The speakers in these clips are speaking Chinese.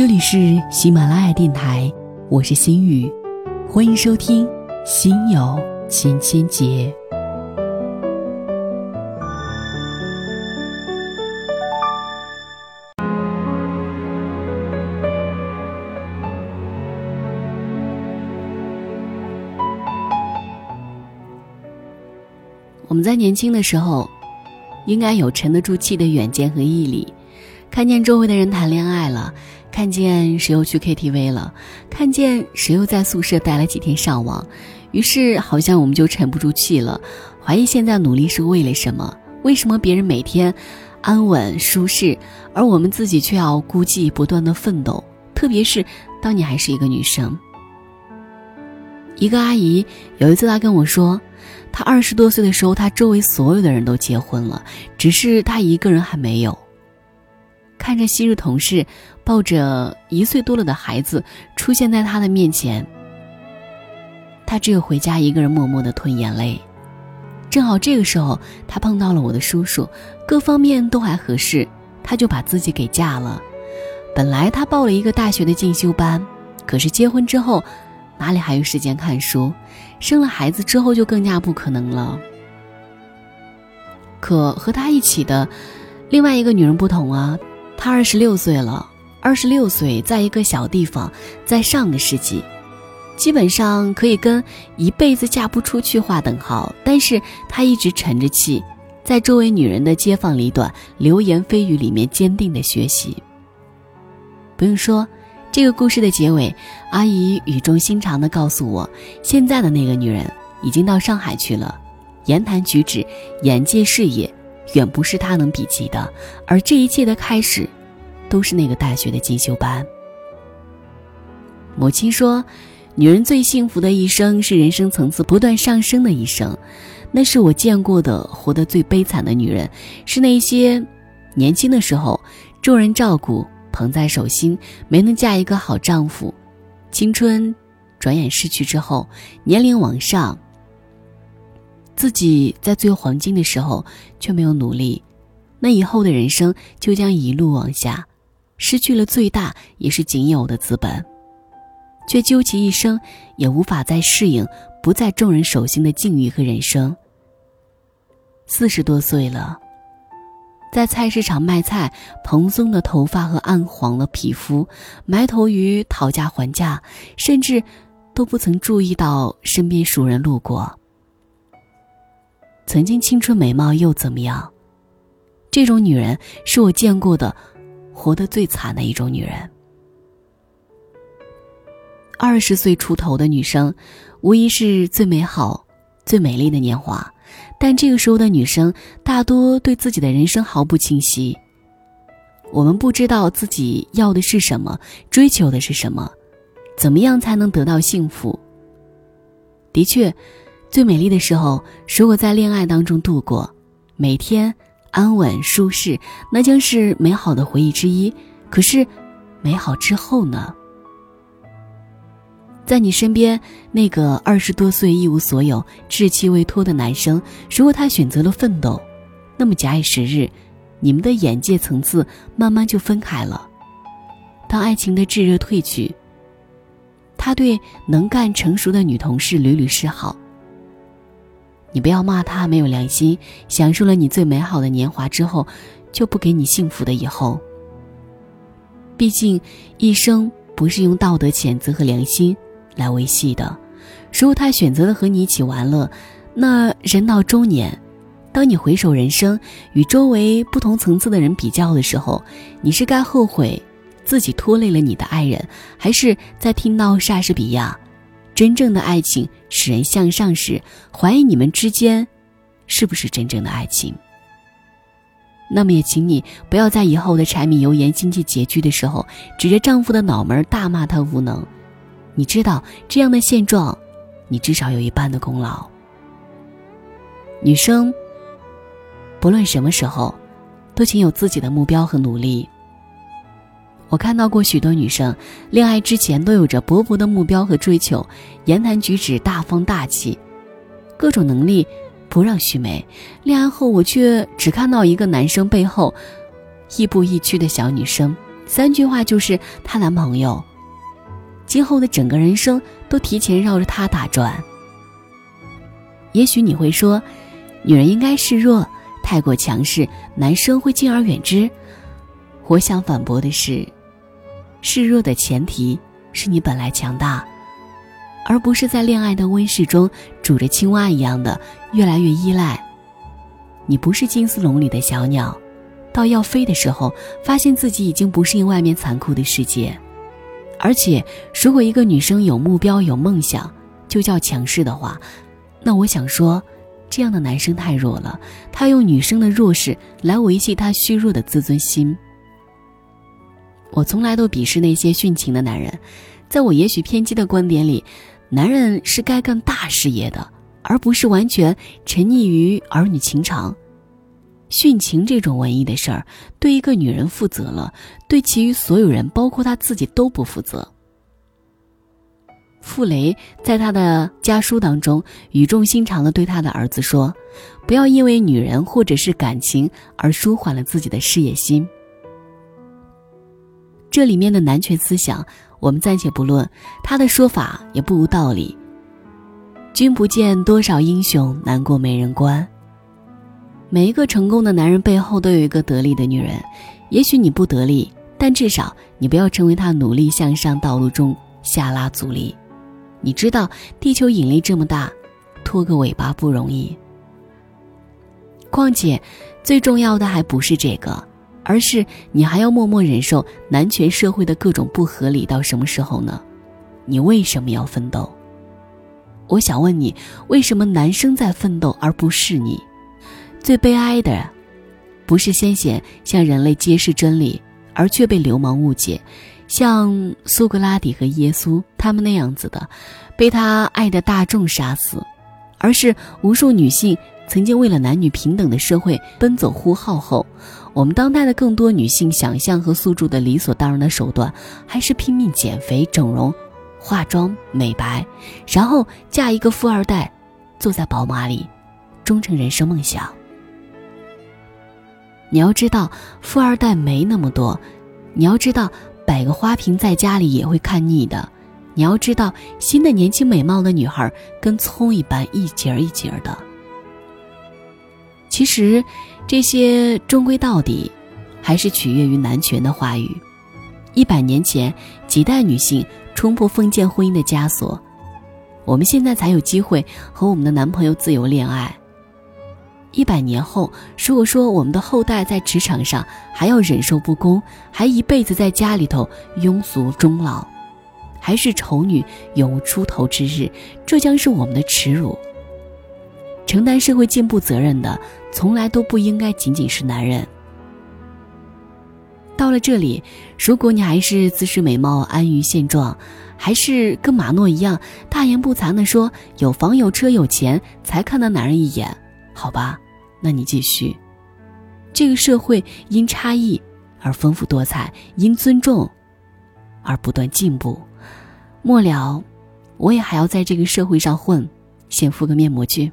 这里是喜马拉雅电台，我是心雨，欢迎收听《心有千千结》。我们在年轻的时候，应该有沉得住气的远见和毅力。看见周围的人谈恋爱了，看见谁又去 KTV 了，看见谁又在宿舍待了几天上网，于是好像我们就沉不住气了，怀疑现在努力是为了什么？为什么别人每天安稳舒适，而我们自己却要孤寂不断的奋斗？特别是当你还是一个女生。一个阿姨有一次她跟我说。她二十多岁的时候，她周围所有的人都结婚了，只是她一个人还没有。看着昔日同事抱着一岁多了的孩子出现在他的面前，他只有回家一个人默默的吞眼泪。正好这个时候，他碰到了我的叔叔，各方面都还合适，他就把自己给嫁了。本来他报了一个大学的进修班，可是结婚之后。哪里还有时间看书？生了孩子之后就更加不可能了。可和他一起的另外一个女人不同啊，她二十六岁了。二十六岁，在一个小地方，在上个世纪，基本上可以跟一辈子嫁不出去划等号。但是她一直沉着气，在周围女人的街坊里短、流言蜚语里面坚定的学习。不用说。这个故事的结尾，阿姨语重心长地告诉我：现在的那个女人已经到上海去了，言谈举止、眼界视野，远不是她能比及的。而这一切的开始，都是那个大学的进修班。母亲说：“女人最幸福的一生是人生层次不断上升的一生。”那是我见过的活得最悲惨的女人，是那些年轻的时候众人照顾。捧在手心，没能嫁一个好丈夫，青春转眼逝去之后，年龄往上，自己在最黄金的时候却没有努力，那以后的人生就将一路往下，失去了最大也是仅有的资本，却究其一生也无法再适应不在众人手心的境遇和人生。四十多岁了。在菜市场卖菜，蓬松的头发和暗黄的皮肤，埋头于讨价还价，甚至都不曾注意到身边熟人路过。曾经青春美貌又怎么样？这种女人是我见过的活得最惨的一种女人。二十岁出头的女生，无疑是最美好、最美丽的年华。但这个时候的女生大多对自己的人生毫不清晰。我们不知道自己要的是什么，追求的是什么，怎么样才能得到幸福？的确，最美丽的时候，如果在恋爱当中度过，每天安稳舒适，那将是美好的回忆之一。可是，美好之后呢？在你身边那个二十多岁一无所有、稚气未脱的男生，如果他选择了奋斗，那么假以时日，你们的眼界层次慢慢就分开了。当爱情的炙热褪去，他对能干成熟的女同事屡屡示好。你不要骂他没有良心，享受了你最美好的年华之后，就不给你幸福的以后。毕竟，一生不是用道德谴责和良心。来维系的，如果他选择了和你一起玩乐，那人到中年，当你回首人生，与周围不同层次的人比较的时候，你是该后悔自己拖累了你的爱人，还是在听到莎士比亚“真正的爱情使人向上”时，怀疑你们之间是不是真正的爱情？那么也请你不要在以后的柴米油盐、经济拮据的时候，指着丈夫的脑门大骂他无能。你知道这样的现状，你至少有一半的功劳。女生，不论什么时候，都请有自己的目标和努力。我看到过许多女生，恋爱之前都有着勃勃的目标和追求，言谈举止大方大气，各种能力不让须眉。恋爱后，我却只看到一个男生背后亦步亦趋的小女生，三句话就是她男朋友。今后的整个人生都提前绕着他打转。也许你会说，女人应该示弱，太过强势，男生会敬而远之。我想反驳的是，示弱的前提是你本来强大，而不是在恋爱的温室中煮着青蛙一样的越来越依赖。你不是金丝笼里的小鸟，到要飞的时候，发现自己已经不适应外面残酷的世界。而且，如果一个女生有目标、有梦想，就叫强势的话，那我想说，这样的男生太弱了。他用女生的弱势来维系他虚弱的自尊心。我从来都鄙视那些殉情的男人，在我也许偏激的观点里，男人是该干大事业的，而不是完全沉溺于儿女情长。殉情这种文艺的事儿，对一个女人负责了，对其余所有人，包括她自己都不负责。傅雷在他的家书当中语重心长地对他的儿子说：“不要因为女人或者是感情而舒缓了自己的事业心。”这里面的男权思想，我们暂且不论，他的说法也不无道理。君不见多少英雄难过美人关。每一个成功的男人背后都有一个得力的女人，也许你不得力，但至少你不要成为他努力向上道路中下拉阻力。你知道地球引力这么大，拖个尾巴不容易。况且，最重要的还不是这个，而是你还要默默忍受男权社会的各种不合理到什么时候呢？你为什么要奋斗？我想问你，为什么男生在奋斗而不是你？最悲哀的，不是先贤向人类揭示真理，而却被流氓误解，像苏格拉底和耶稣他们那样子的，被他爱的大众杀死；而是无数女性曾经为了男女平等的社会奔走呼号后，我们当代的更多女性想象和诉诸的理所当然的手段，还是拼命减肥、整容、化妆、美白，然后嫁一个富二代，坐在宝马里，终成人生梦想。你要知道，富二代没那么多。你要知道，摆个花瓶在家里也会看腻的。你要知道，新的年轻美貌的女孩跟葱一般一节儿一节儿的。其实，这些终归到底，还是取悦于男权的话语。一百年前，几代女性冲破封建婚姻的枷锁，我们现在才有机会和我们的男朋友自由恋爱。一百年后，如果说我们的后代在职场上还要忍受不公，还一辈子在家里头庸俗终老，还是丑女永无出头之日，这将是我们的耻辱。承担社会进步责任的，从来都不应该仅仅是男人。到了这里，如果你还是自恃美貌、安于现状，还是跟马诺一样大言不惭地说有房有车有钱才看那男人一眼。好吧，那你继续。这个社会因差异而丰富多彩，因尊重而不断进步。末了，我也还要在这个社会上混，先敷个面膜去。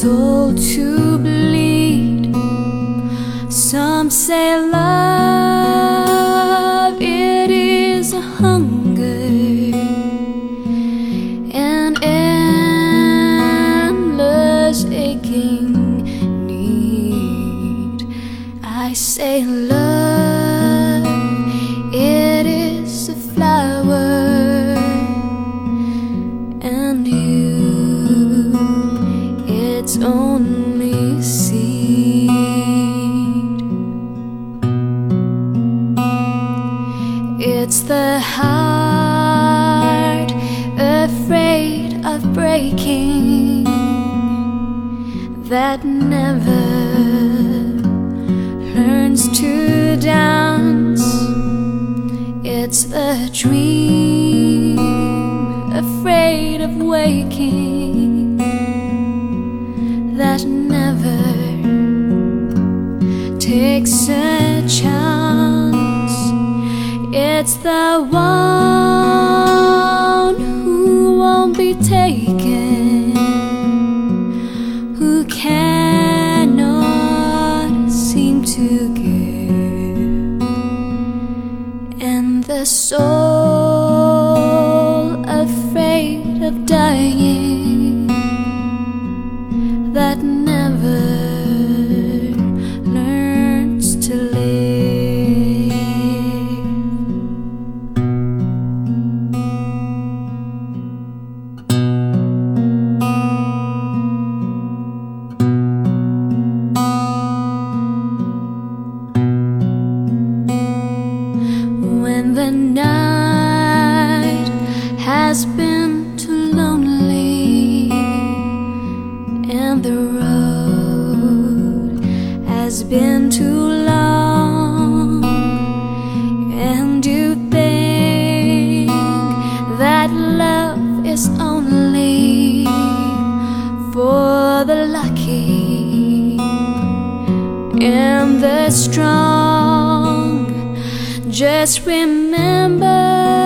So The dream, afraid of waking that never takes a chance. It's the one who won't be taken, been too long, and you think that love is only for the lucky and the strong. Just remember